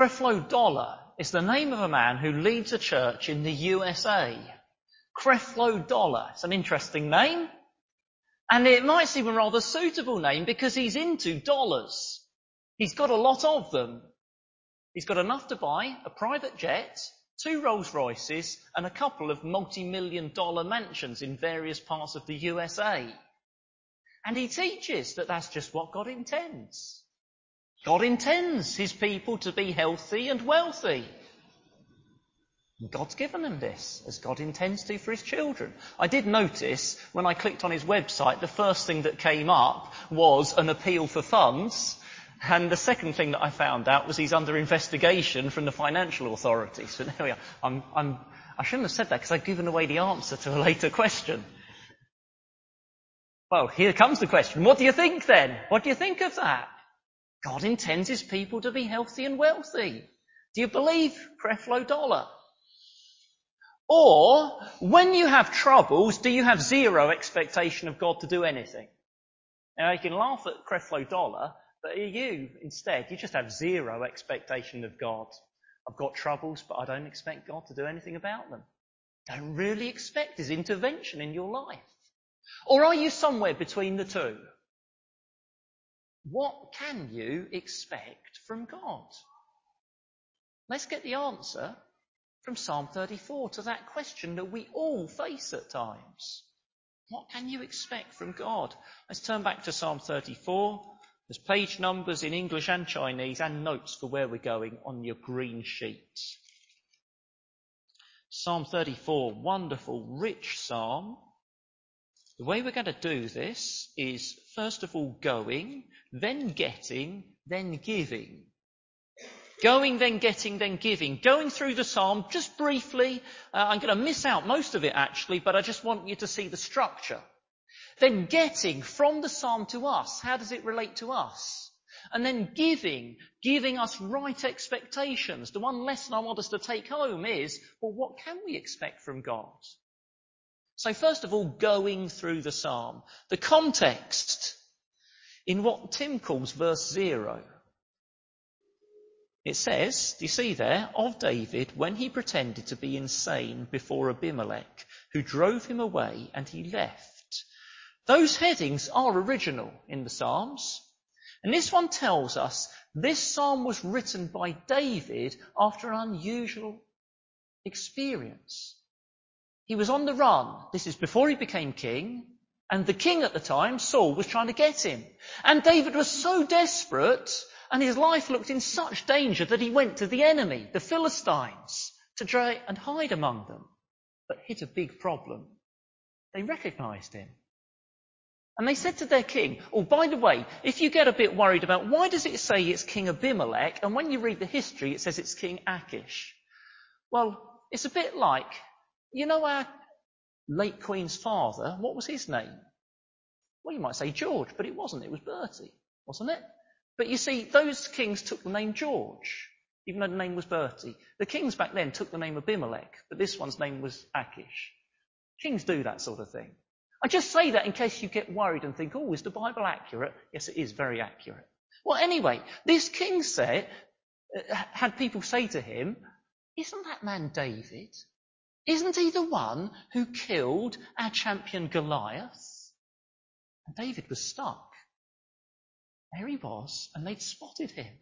Creflo Dollar is the name of a man who leads a church in the USA. Creflo Dollar. It's an interesting name. And it might seem a rather suitable name because he's into dollars. He's got a lot of them. He's got enough to buy a private jet, two Rolls Royces, and a couple of multi-million dollar mansions in various parts of the USA. And he teaches that that's just what God intends. God intends his people to be healthy and wealthy. God's given them this, as God intends to for his children. I did notice when I clicked on his website, the first thing that came up was an appeal for funds. And the second thing that I found out was he's under investigation from the financial authorities. So there we are. I'm, I'm, I shouldn't have said that because I've given away the answer to a later question. Well, here comes the question. What do you think then? What do you think of that? God intends his people to be healthy and wealthy. Do you believe Creflo Dollar? Or, when you have troubles, do you have zero expectation of God to do anything? Now, you can laugh at Creflo Dollar, but you, instead, you just have zero expectation of God. I've got troubles, but I don't expect God to do anything about them. Don't really expect His intervention in your life. Or are you somewhere between the two? What can you expect from God? Let's get the answer from Psalm 34 to that question that we all face at times. What can you expect from God? Let's turn back to Psalm 34. There's page numbers in English and Chinese and notes for where we're going on your green sheet. Psalm 34, wonderful, rich psalm. The way we're going to do this is first of all going, then getting, then giving. Going, then getting, then giving. Going through the psalm just briefly. Uh, I'm going to miss out most of it actually, but I just want you to see the structure. Then getting from the psalm to us. How does it relate to us? And then giving, giving us right expectations. The one lesson I want us to take home is, well, what can we expect from God? So first of all, going through the psalm. The context in what Tim calls verse zero. It says, do you see there, of David when he pretended to be insane before Abimelech, who drove him away and he left. Those headings are original in the Psalms. And this one tells us this psalm was written by David after an unusual experience. He was on the run. This is before he became king. And the king at the time, Saul, was trying to get him. And David was so desperate and his life looked in such danger that he went to the enemy, the Philistines, to try and hide among them, but hit a big problem. They recognized him. And they said to their king, oh, by the way, if you get a bit worried about why does it say it's King Abimelech, and when you read the history, it says it's King Achish. Well, it's a bit like, you know our late Queen's father, what was his name? Well, you might say George, but it wasn't. It was Bertie, wasn't it? But you see, those kings took the name George, even though the name was Bertie. The kings back then took the name Abimelech, but this one's name was Achish. Kings do that sort of thing. I just say that in case you get worried and think, oh, is the Bible accurate? Yes, it is very accurate. Well, anyway, this king said, uh, had people say to him, isn't that man David? Isn't he the one who killed our champion Goliath? And David was stuck. There he was, and they'd spotted him.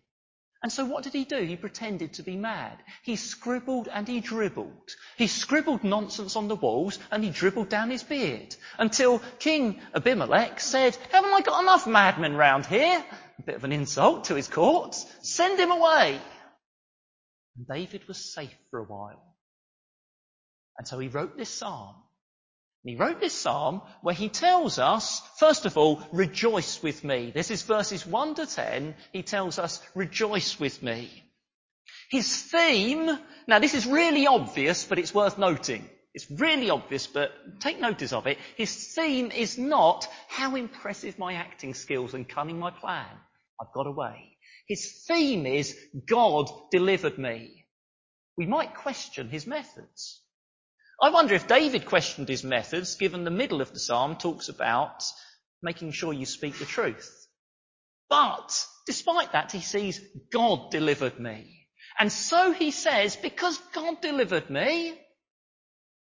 And so what did he do? He pretended to be mad. He scribbled and he dribbled. He scribbled nonsense on the walls and he dribbled down his beard until King Abimelech said, haven't I got enough madmen round here? A bit of an insult to his courts. Send him away. And David was safe for a while. And so he wrote this psalm he wrote this psalm where he tells us, first of all, rejoice with me. This is verses 1 to 10. He tells us, rejoice with me. His theme, now this is really obvious, but it's worth noting. It's really obvious, but take notice of it. His theme is not how impressive my acting skills and cunning my plan. I've got away. His theme is God delivered me. We might question his methods. I wonder if David questioned his methods, given the middle of the psalm talks about making sure you speak the truth. But despite that, he sees God delivered me. And so he says, because God delivered me,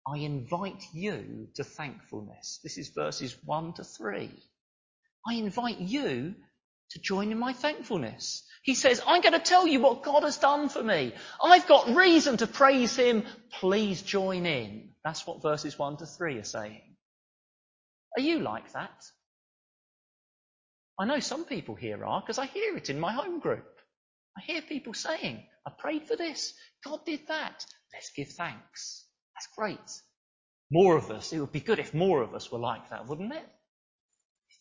I invite you to thankfulness. This is verses 1 to 3. I invite you to join in my thankfulness. He says, I'm going to tell you what God has done for me. I've got reason to praise him. Please join in. That's what verses 1 to 3 are saying. Are you like that? I know some people here are because I hear it in my home group. I hear people saying, I prayed for this. God did that. Let's give thanks. That's great. More of us. It would be good if more of us were like that, wouldn't it?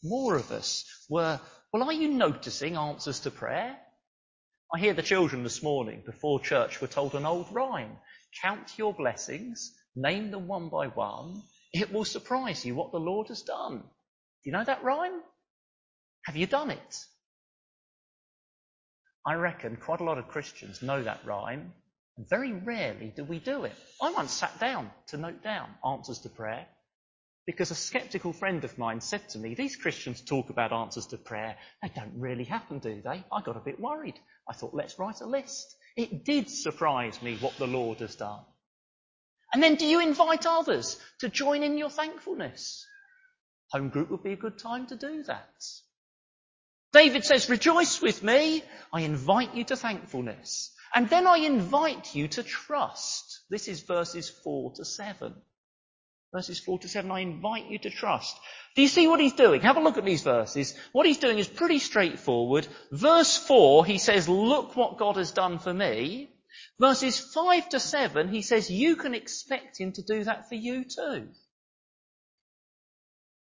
More of us were, well, are you noticing answers to prayer? I hear the children this morning before church were told an old rhyme. Count your blessings, name them one by one. It will surprise you what the Lord has done. Do you know that rhyme? Have you done it? I reckon quite a lot of Christians know that rhyme, and very rarely do we do it. I once sat down to note down answers to prayer because a skeptical friend of mine said to me, These Christians talk about answers to prayer. They don't really happen, do they? I got a bit worried. I thought, let's write a list. It did surprise me what the Lord has done. And then do you invite others to join in your thankfulness? Home group would be a good time to do that. David says, rejoice with me. I invite you to thankfulness. And then I invite you to trust. This is verses 4 to 7. Verses 4 to 7, I invite you to trust. Do you see what he's doing? Have a look at these verses. What he's doing is pretty straightforward. Verse 4, he says, look what God has done for me. Verses 5 to 7, he says, you can expect him to do that for you too.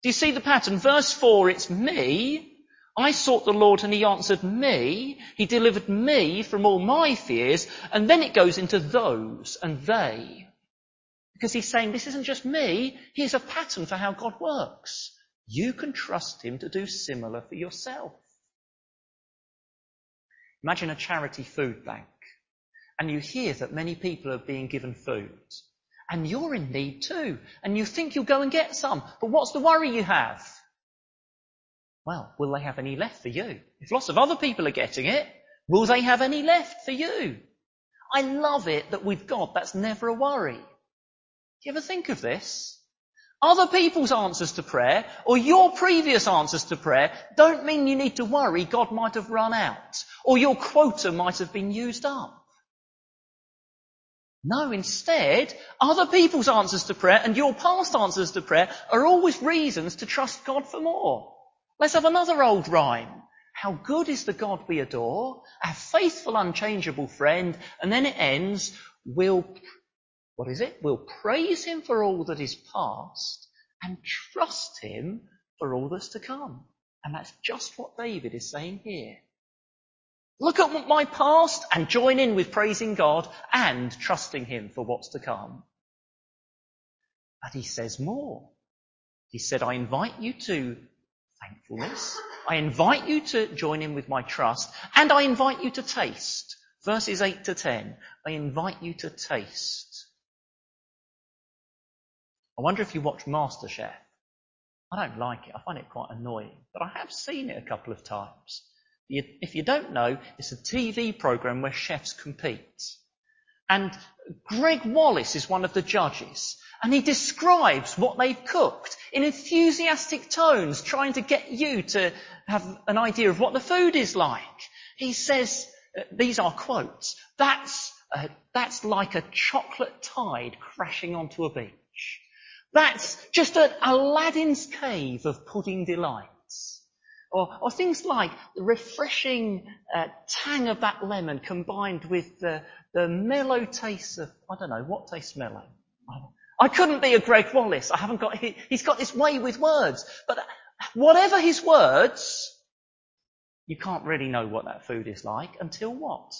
Do you see the pattern? Verse 4, it's me. I sought the Lord and he answered me. He delivered me from all my fears. And then it goes into those and they. Because he's saying this isn't just me. Here's a pattern for how God works. You can trust him to do similar for yourself. Imagine a charity food bank and you hear that many people are being given food and you're in need too and you think you'll go and get some. But what's the worry you have? Well, will they have any left for you? If lots of other people are getting it, will they have any left for you? I love it that with God that's never a worry. Do you ever think of this? Other people's answers to prayer or your previous answers to prayer don't mean you need to worry God might have run out or your quota might have been used up. No, instead, other people's answers to prayer and your past answers to prayer are always reasons to trust God for more. Let's have another old rhyme. How good is the God we adore, our faithful, unchangeable friend, and then it ends, we'll, what is it? We'll praise him for all that is past and trust him for all that's to come. And that's just what David is saying here. Look at my past and join in with praising God and trusting him for what's to come. But he says more. He said, I invite you to thankfulness. I invite you to join in with my trust and I invite you to taste. Verses 8 to 10. I invite you to taste. I wonder if you watch MasterChef. I don't like it. I find it quite annoying, but I have seen it a couple of times. If you don't know, it's a TV program where chefs compete. And Gregg Wallace is one of the judges. And he describes what they've cooked in enthusiastic tones, trying to get you to have an idea of what the food is like. He says, uh, these are quotes, that's, uh, that's like a chocolate tide crashing onto a beach. That's just an Aladdin's cave of pudding delights. Or, or things like the refreshing uh, tang of that lemon combined with the, the mellow taste of, I don't know, what tastes mellow? I couldn't be a Gregg Wallace. I haven't got, he, he's got this way with words. But whatever his words, you can't really know what that food is like until what?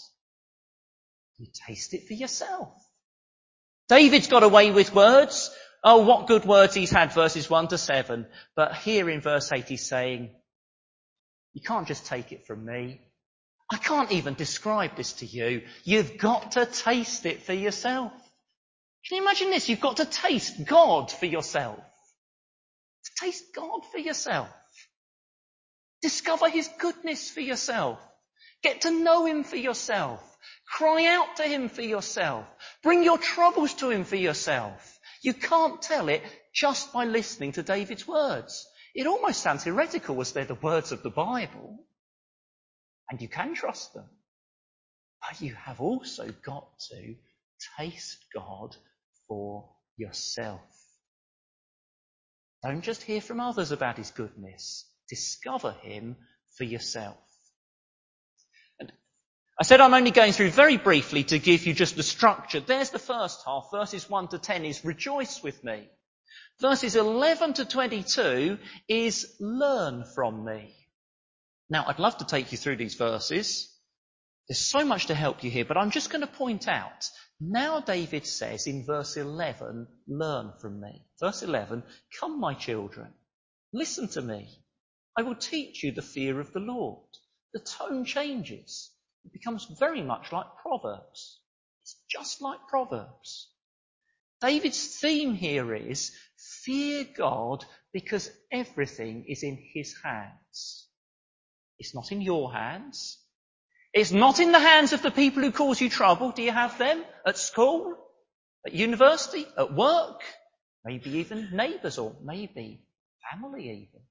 You taste it for yourself. David's got away with words. Oh, what good words he's had, verses 1 to 7. But here in verse 8 he's saying, you can't just take it from me. I can't even describe this to you. You've got to taste it for yourself. Can you imagine this? You've got to taste God for yourself. To taste God for yourself. Discover His goodness for yourself. Get to know Him for yourself. Cry out to him for yourself. Bring your troubles to him for yourself. You can't tell it just by listening to David's words. It almost sounds heretical as they're the words of the Bible. And you can trust them. But you have also got to taste God for yourself. Don't just hear from others about his goodness. Discover him for yourself. I said I'm only going through very briefly to give you just the structure. There's the first half. Verses 1 to 10 is rejoice with me. Verses 11 to 22 is learn from me. Now, I'd love to take you through these verses. There's so much to help you here, but I'm just going to point out. Now David says in verse 11, learn from me. Verse 11, come my children, listen to me. I will teach you the fear of the Lord. The tone changes. It becomes very much like Proverbs. It's just like Proverbs. David's theme here is fear God because everything is in his hands. It's not in your hands. It's not in the hands of the people who cause you trouble. Do you have them at school, at university, at work? Maybe even neighbours or maybe family even.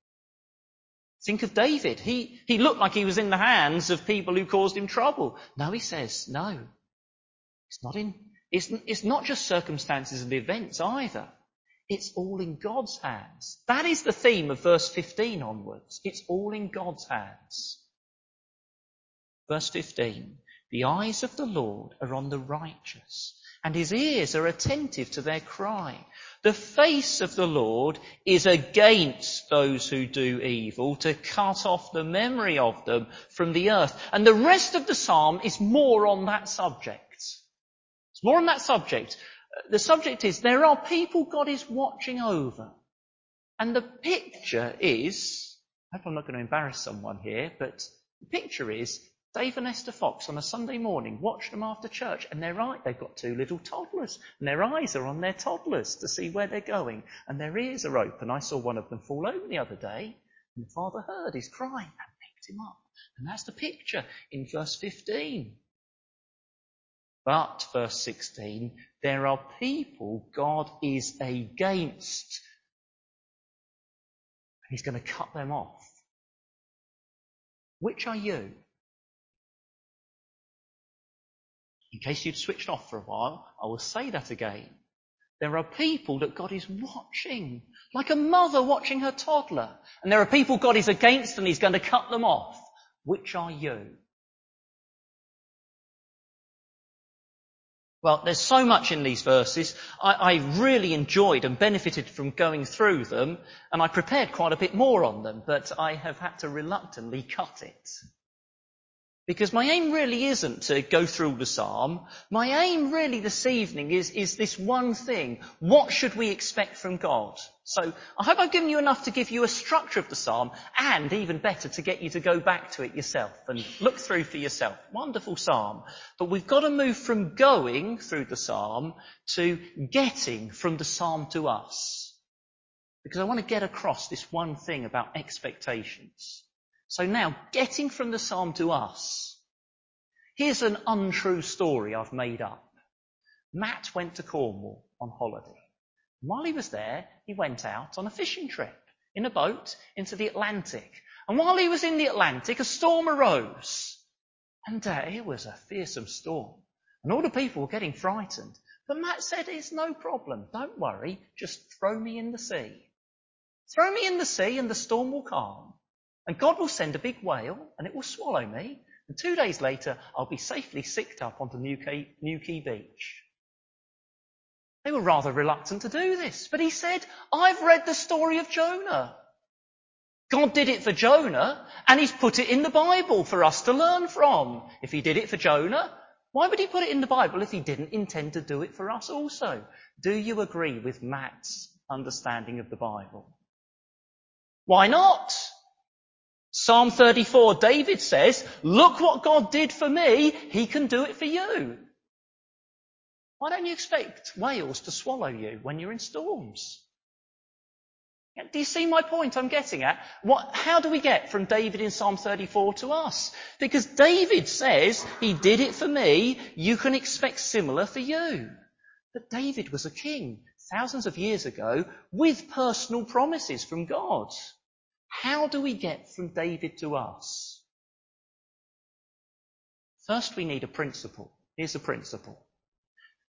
Think of David. He, he looked like he was in the hands of people who caused him trouble. No, he says, no. It's not in, it's, it's not just circumstances and events either. It's all in God's hands. That is the theme of verse 15 onwards. It's all in God's hands. Verse 15. The eyes of the Lord are on the righteous, and his ears are attentive to their cry. The face of the Lord is against those who do evil, to cut off the memory of them from the earth. And the rest of the psalm is more on that subject. It's more on that subject. The subject is there are people God is watching over. And the picture is, I hope I'm not going to embarrass someone here, but the picture is Dave and Esther Fox on a Sunday morning watch them after church and they're right, they've got two little toddlers and their eyes are on their toddlers to see where they're going and their ears are open. I saw one of them fall over the other day and the father heard his crying and picked him up. And that's the picture in verse 15. But, verse 16, there are people God is against. And he's going to cut them off. Which are you? In case you'd switched off for a while, I will say that again. There are people that God is watching, like a mother watching her toddler. And there are people God is against and He's going to cut them off. Which are you? Well, there's so much in these verses. I, I, really enjoyed and benefited from going through them, and I prepared quite a bit more on them, but I have had to reluctantly cut it. Because my aim really isn't to go through the psalm. My aim really this evening is, is this one thing. What should we expect from God? So I hope I've given you enough to give you a structure of the psalm and even better to get you to go back to it yourself and look through for yourself. Wonderful psalm. But we've got to move from going through the psalm to getting from the psalm to us. Because I want to get across this one thing about expectations. So now, getting from the psalm to us. Here's an untrue story I've made up. Matt went to Cornwall on holiday. While he was there, he went out on a fishing trip in a boat into the Atlantic. And while he was in the Atlantic, a storm arose. And uh, it was a fearsome storm. And all the people were getting frightened. But Matt said, it's no problem. Don't worry. Just throw me in the sea. Throw me in the sea and the storm will calm. And God will send a big whale and it will swallow me. And two days later, I'll be safely sicked up onto Newquay, Newquay Beach. They were rather reluctant to do this, but he said, I've read the story of Jonah. God did it for Jonah, and he's put it in the Bible for us to learn from. If he did it for Jonah, why would he put it in the Bible if he didn't intend to do it for us also? Do you agree with Matt's understanding of the Bible? Why not? Psalm 34, David says, look what God did for me, he can do it for you. Why don't you expect whales to swallow you when you're in storms? Do you see my point I'm getting at? What, how do we get from David in Psalm 34 to us? Because David says, he did it for me, you can expect similar for you. But David was a king thousands of years ago with personal promises from God. How do we get from David to us? First, we need a principle. Here's the principle.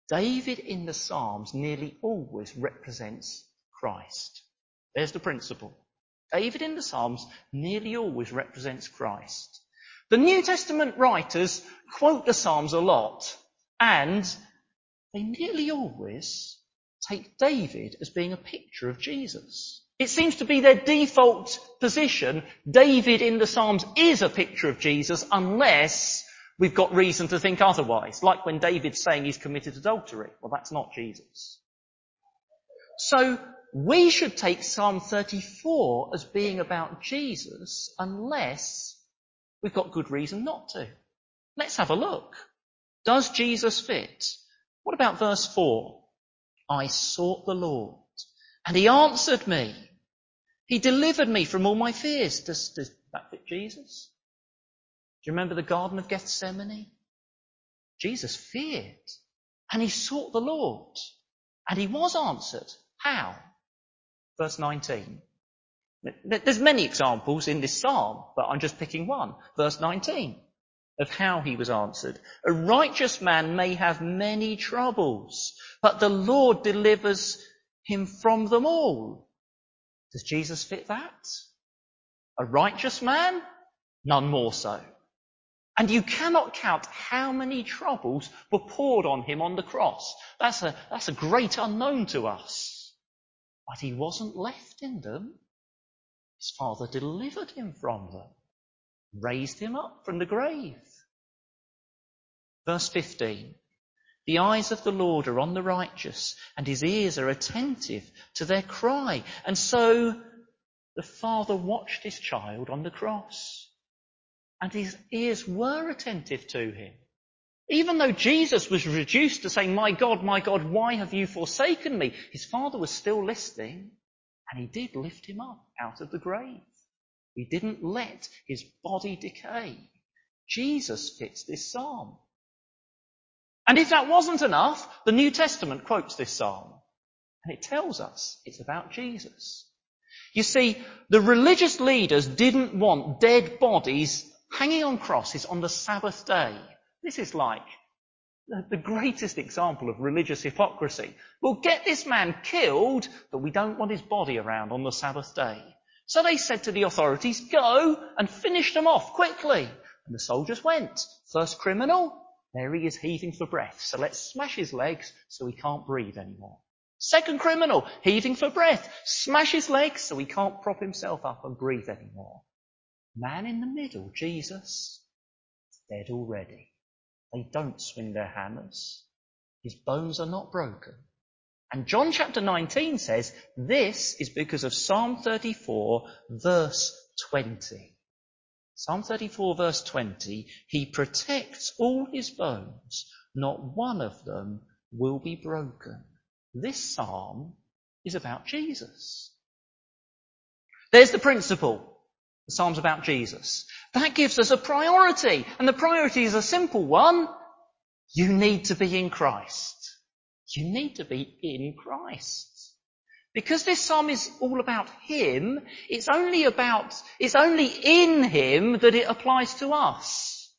David in the Psalms nearly always represents Christ. There's the principle. David in the Psalms nearly always represents Christ. The New Testament writers quote the Psalms a lot, and they nearly always take David as being a picture of Jesus. It seems to be their default position. David in the Psalms is a picture of Jesus unless we've got reason to think otherwise. Like when David's saying he's committed adultery. Well, that's not Jesus. So we should take Psalm 34 as being about Jesus unless we've got good reason not to. Let's have a look. Does Jesus fit? What about verse 4? I sought the Lord and he answered me. He delivered me from all my fears. Does, does that fit Jesus? Do you remember the Garden of Gethsemane? Jesus feared and he sought the Lord and he was answered. How? Verse 19. There's many examples in this psalm, but I'm just picking one. Verse 19 of how he was answered. A righteous man may have many troubles, but the Lord delivers him from them all. Does Jesus fit that? A righteous man? None more so. And you cannot count how many troubles were poured on him on the cross. That's a, that's a great unknown to us. But he wasn't left in them. His father delivered him from them, raised him up from the grave. Verse 15. The eyes of the Lord are on the righteous, and his ears are attentive to their cry. And so the father watched his child on the cross, and his ears were attentive to him. Even though Jesus was reduced to saying, My God, my God, why have you forsaken me? His father was still listening, and he did lift him up out of the grave. He didn't let his body decay. Jesus fits this psalm. And if that wasn't enough, the New Testament quotes this psalm. And it tells us it's about Jesus. You see, the religious leaders didn't want dead bodies hanging on crosses on the Sabbath day. This is like the greatest example of religious hypocrisy. We'll get this man killed, but we don't want his body around on the Sabbath day. So they said to the authorities, go and finish them off quickly. And the soldiers went. First criminal, there he is heaving for breath. So let's smash his legs so he can't breathe anymore. Second criminal, heaving for breath. Smash his legs so he can't prop himself up and breathe anymore. Man in the middle, Jesus, dead already. They don't swing their hammers. His bones are not broken. And John chapter 19 says this is because of Psalm 34 verse 20. Psalm 34 verse 20, he protects all his bones, not one of them will be broken. This psalm is about Jesus. There's the principle. The psalm's about Jesus. That gives us a priority, and the priority is a simple one. You need to be in Christ. You need to be in Christ. Because this psalm is all about Him, it's only about, it's only in Him that it applies to us.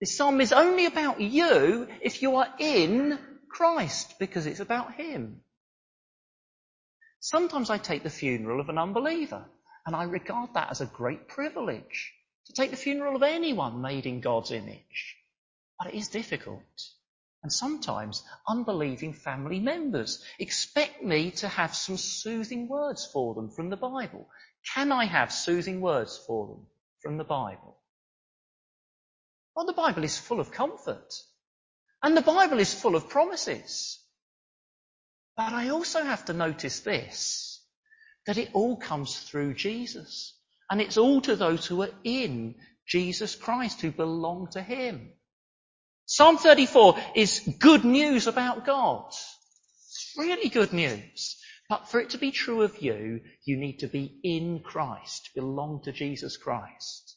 This psalm is only about you if you are in Christ, because it's about Him. Sometimes I take the funeral of an unbeliever, and I regard that as a great privilege to take the funeral of anyone made in God's image. But it is difficult. And sometimes unbelieving family members expect me to have some soothing words for them from the Bible. Can I have soothing words for them from the Bible? Well, the Bible is full of comfort. And the Bible is full of promises. But I also have to notice this, that it all comes through Jesus. And it's all to those who are in Jesus Christ, who belong to Him. Psalm 34 is good news about God. It's really good news. But for it to be true of you, you need to be in Christ, belong to Jesus Christ.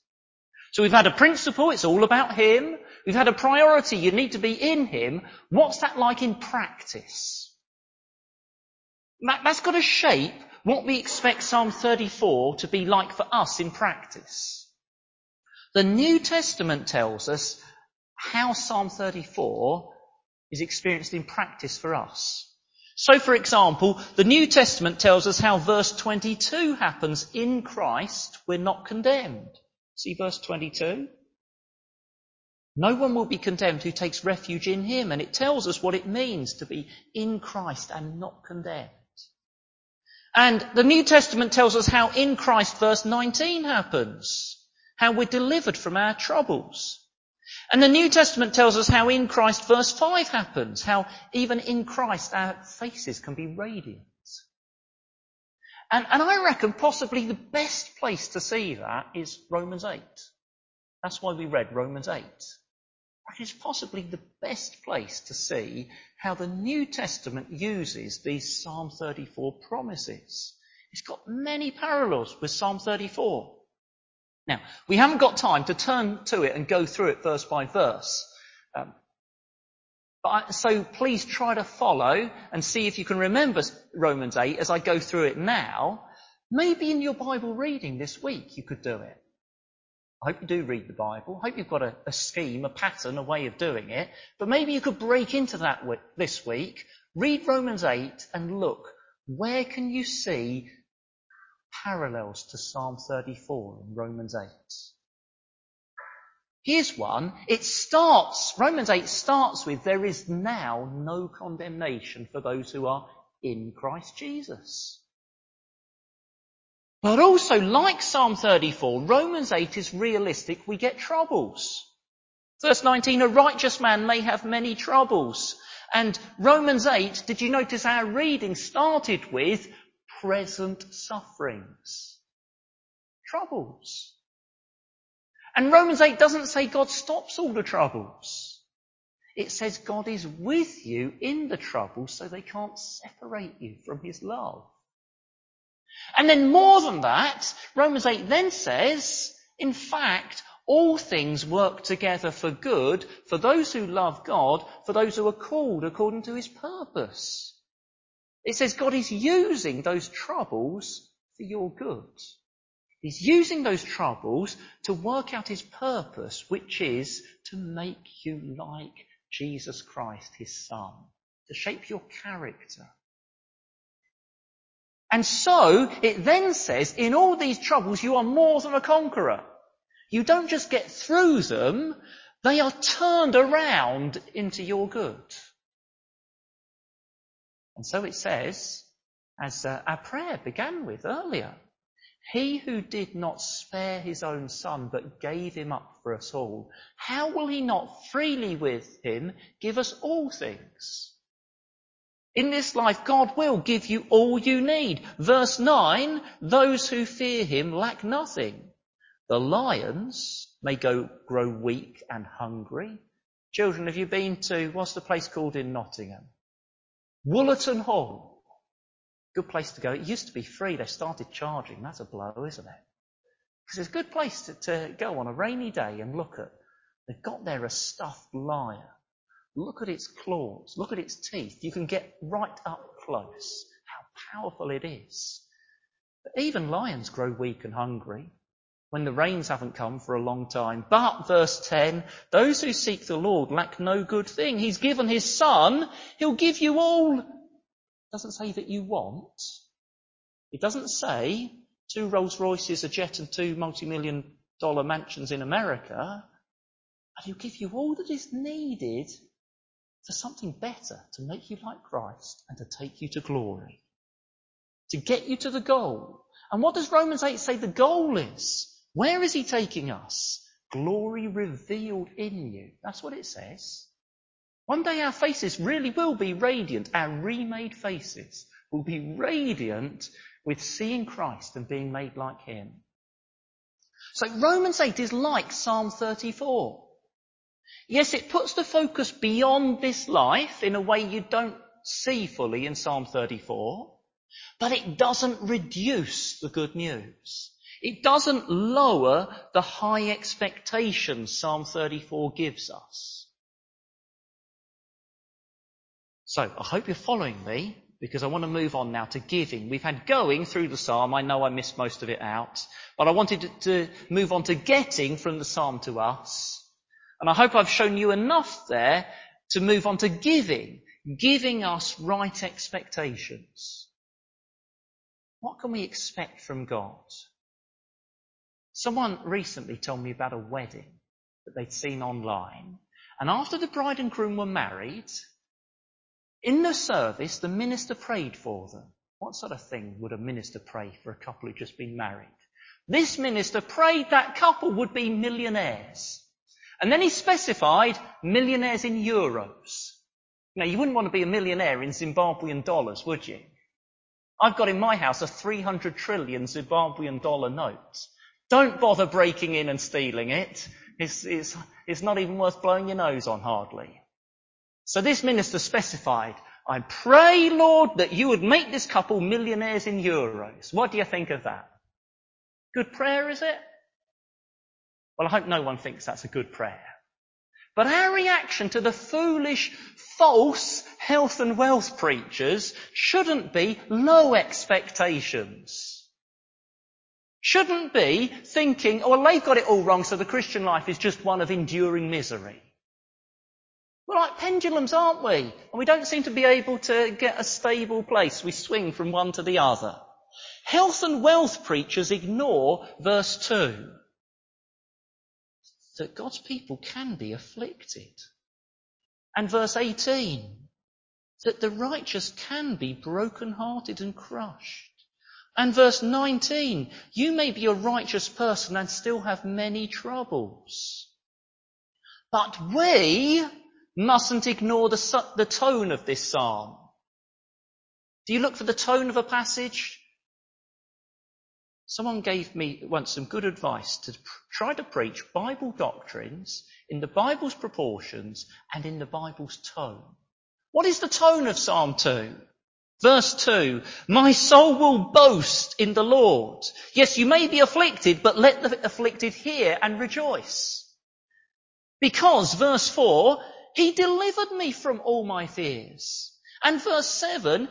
So we've had a principle, it's all about Him. We've had a priority, you need to be in Him. What's that like in practice? That, that's got to shape what we expect Psalm 34 to be like for us in practice. The New Testament tells us how Psalm 34 is experienced in practice for us. So for example, the New Testament tells us how verse 22 happens in Christ, we're not condemned. See verse 22? No one will be condemned who takes refuge in him, and it tells us what it means to be in Christ and not condemned. And the New Testament tells us how in Christ verse 19 happens, how we're delivered from our troubles. And the New Testament tells us how in Christ verse 5 happens, how even in Christ our faces can be radiant. And, and I reckon possibly the best place to see that is Romans 8. That's why we read Romans 8. That is possibly the best place to see how the New Testament uses these Psalm 34 promises. It's got many parallels with Psalm 34. Now, we haven't got time to turn to it and go through it verse by verse. Um, but so please try to follow and see if you can remember Romans 8 as I go through it now. Maybe in your Bible reading this week you could do it. I hope you do read the Bible. I hope you've got a, a scheme, a pattern, a way of doing it. But maybe you could break into that this week, read Romans 8 and look, where can you see parallels to Psalm 34 in Romans 8. Here's one. It starts, Romans 8 starts with, there is now no condemnation for those who are in Christ Jesus. But also, like Psalm 34, Romans 8 is realistic. We get troubles. Verse 19, a righteous man may have many troubles. And Romans 8, did you notice our reading started with, present sufferings, troubles. And Romans 8 doesn't say God stops all the troubles. It says God is with you in the troubles so they can't separate you from his love. And then more than that, Romans 8 then says, in fact, all things work together for good for those who love God, for those who are called according to his purpose. It says God is using those troubles for your good. He's using those troubles to work out his purpose, which is to make you like Jesus Christ, his son, to shape your character. And so it then says, in all these troubles, you are more than a conqueror. You don't just get through them, they are turned around into your good. And so it says, as uh, our prayer began with earlier, he who did not spare his own son, but gave him up for us all, how will he not freely with him give us all things? In this life, God will give you all you need. Verse 9, those who fear him lack nothing. The lions may go, grow weak and hungry. Children, have you been to, what's the place called in Nottingham? Wollaton Hall. Good place to go. It used to be free. They started charging. That's a blow, isn't it? Because it's a good place to, to go on a rainy day and look at. They've got there a stuffed lion. Look at its claws. Look at its teeth. You can get right up close. How powerful it is. But even lions grow weak and hungry when the rains haven't come for a long time. But, verse 10, those who seek the Lord lack no good thing. He's given his son. He'll give you all. It doesn't say that you want. It doesn't say two Rolls Royces, a jet and two multi-million dollar mansions in America. He'll give you all that is needed for something better to make you like Christ and to take you to glory. To get you to the goal. And what does Romans 8 say the goal is? Where is he taking us? Glory revealed in you. That's what it says. One day our faces really will be radiant. Our remade faces will be radiant with seeing Christ and being made like him. So Romans 8 is like Psalm 34. Yes, it puts the focus beyond this life in a way you don't see fully in Psalm 34. But it doesn't reduce the good news. It doesn't lower the high expectations Psalm 34 gives us. So I hope you're following me because I want to move on now to giving. We've had going through the psalm. I know I missed most of it out, but I wanted to move on to getting from the psalm to us. And I hope I've shown you enough there to move on to giving, giving us right expectations. What can we expect from God? Someone recently told me about a wedding that they'd seen online. And after the bride and groom were married, in the service, the minister prayed for them. What sort of thing would a minister pray for a couple who'd just been married? This minister prayed that couple would be millionaires. And then he specified millionaires in euros. Now, you wouldn't want to be a millionaire in Zimbabwean dollars, would you? I've got in my house a 300 trillion Zimbabwean dollar note. Don't bother breaking in and stealing it. It's, it's, it's not even worth blowing your nose on hardly. So this minister specified, I pray, Lord, that you would make this couple millionaires in euros. What do you think of that? Good prayer, is it? Well, I hope no one thinks that's a good prayer. But our reaction to the foolish, false health and wealth preachers shouldn't be low expectations shouldn't be thinking, oh, well, they've got it all wrong, so the Christian life is just one of enduring misery. We're like pendulums, aren't we? And we don't seem to be able to get a stable place. We swing from one to the other. Health and wealth preachers ignore verse 2. That God's people can be afflicted. And verse 18. That the righteous can be broken-hearted and crushed. And verse 19, you may be a righteous person and still have many troubles. But we mustn't ignore the, the tone of this psalm. Do you look for the tone of a passage? Someone gave me once some good advice to try to preach Bible doctrines in the Bible's proportions and in the Bible's tone. What is the tone of Psalm 2? Verse 2, my soul will boast in the Lord. Yes, you may be afflicted, but let the afflicted hear and rejoice. Because, verse 4, he delivered me from all my fears. And verse 7,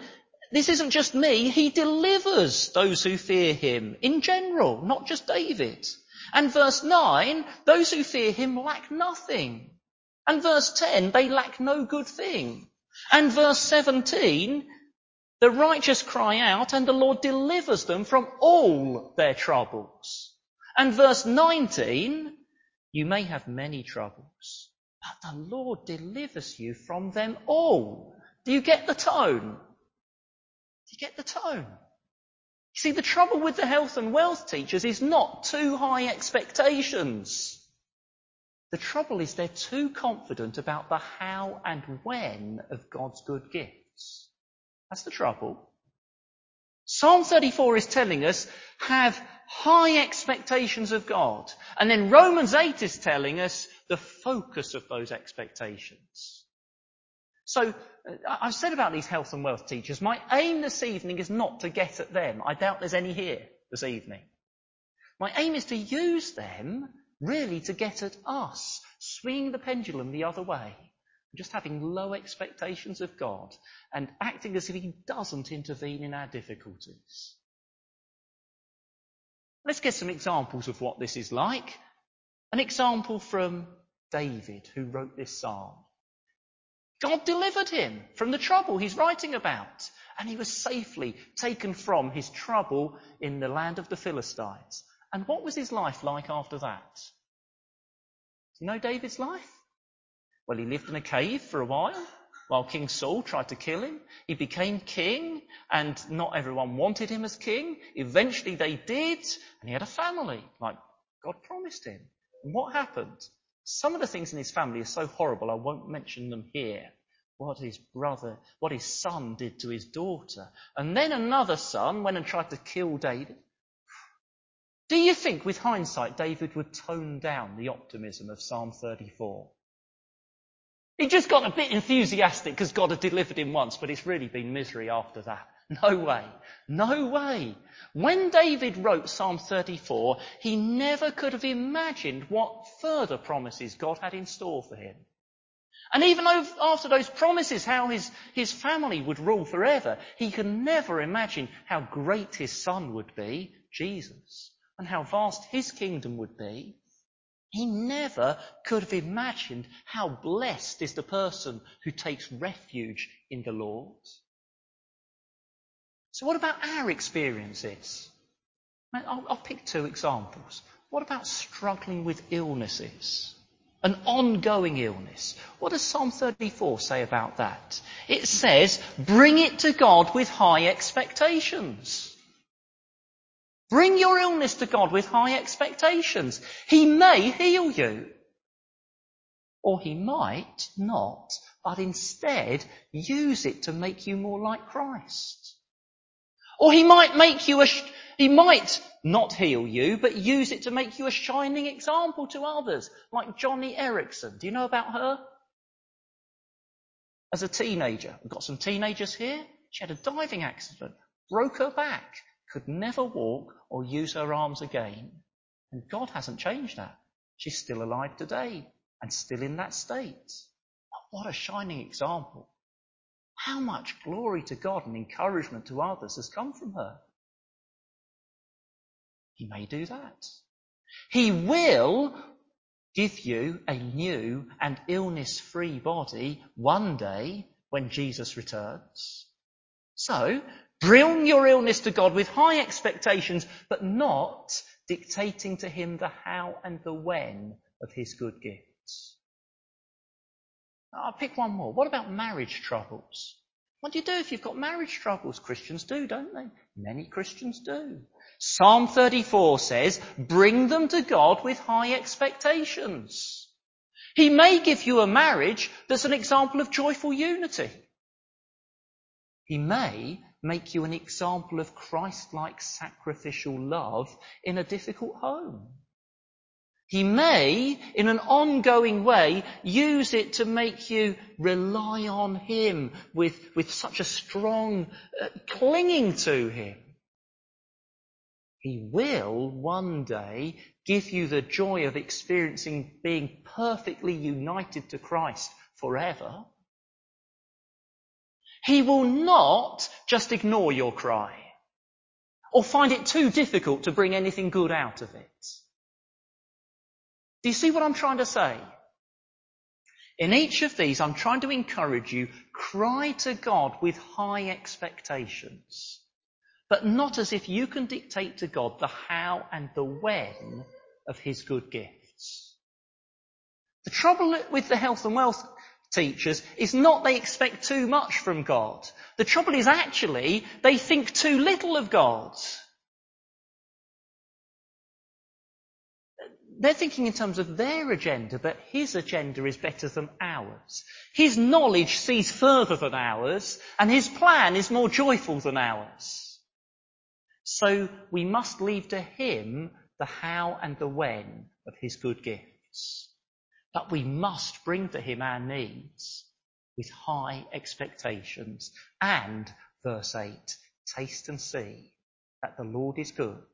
this isn't just me, he delivers those who fear him in general, not just David. And verse 9, those who fear him lack nothing. And verse 10, they lack no good thing. And verse 17, the righteous cry out and the Lord delivers them from all their troubles. And verse 19, you may have many troubles, but the Lord delivers you from them all. Do you get the tone? Do you get the tone? You see, the trouble with the health and wealth teachers is not too high expectations. The trouble is they're too confident about the how and when of God's good gifts. That's the trouble. Psalm 34 is telling us have high expectations of God. And then Romans 8 is telling us the focus of those expectations. So, uh, I've said about these health and wealth teachers, my aim this evening is not to get at them. I doubt there's any here this evening. My aim is to use them really to get at us, swinging the pendulum the other way just having low expectations of God and acting as if He doesn't intervene in our difficulties. Let's get some examples of what this is like. An example from David, who wrote this psalm. God delivered him from the trouble he's writing about, and he was safely taken from his trouble in the land of the Philistines. And what was his life like after that? Do you know David's life? Well, he lived in a cave for a while while King Saul tried to kill him. He became king and not everyone wanted him as king. Eventually they did and he had a family like God promised him. And what happened? Some of the things in his family are so horrible I won't mention them here. What his brother, what his son did to his daughter. And then another son went and tried to kill David. Do you think with hindsight David would tone down the optimism of Psalm 34? He just got a bit enthusiastic because God had delivered him once, but it's really been misery after that. No way. No way. When David wrote Psalm 34, he never could have imagined what further promises God had in store for him. And even after those promises, how his, his family would rule forever, he could never imagine how great his son would be, Jesus, and how vast his kingdom would be. He never could have imagined how blessed is the person who takes refuge in the Lord. So what about our experiences? I'll, I'll pick two examples. What about struggling with illnesses? An ongoing illness. What does Psalm 34 say about that? It says, bring it to God with high expectations. Bring your illness to God with high expectations. He may heal you. Or he might not, but instead use it to make you more like Christ. Or he might make you a, he might not heal you, but use it to make you a shining example to others, like Joni Eareckson. Do you know about her? As a teenager, we've got some teenagers here. She had a diving accident, broke her back, could never walk or use her arms again. And God hasn't changed that. She's still alive today and still in that state. What a shining example. How much glory to God and encouragement to others has come from her. He may do that. He will give you a new and illness free body one day when Jesus returns. So, bring your illness to God with high expectations, but not dictating to Him the how and the when of His good gifts. I'll pick one more. What about marriage troubles? What do you do if you've got marriage troubles? Christians do, don't they? Many Christians do. Psalm 34 says, bring them to God with high expectations. He may give you a marriage that's an example of joyful unity. He may make you an example of Christ-like sacrificial love in a difficult home. He may, in an ongoing way, use it to make you rely on Him with, with such a strong uh, clinging to Him. He will one day give you the joy of experiencing being perfectly united to Christ forever. He will not just ignore your cry or find it too difficult to bring anything good out of it. Do you see what I'm trying to say? In each of these, I'm trying to encourage you, cry to God with high expectations, but not as if you can dictate to God the how and the when of His good gifts. The trouble with the health and wealth teachers is not they expect too much from God. The trouble is actually they think too little of God. they're thinking in terms of their agenda, but his agenda is better than ours. His knowledge sees further than ours, and his plan is more joyful than ours. So we must leave to him the how and the when of his good gifts. But we must bring to him our needs with high expectations. And, verse 8, taste and see that the Lord is good.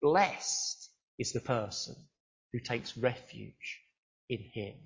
Blessed is the person who takes refuge in him.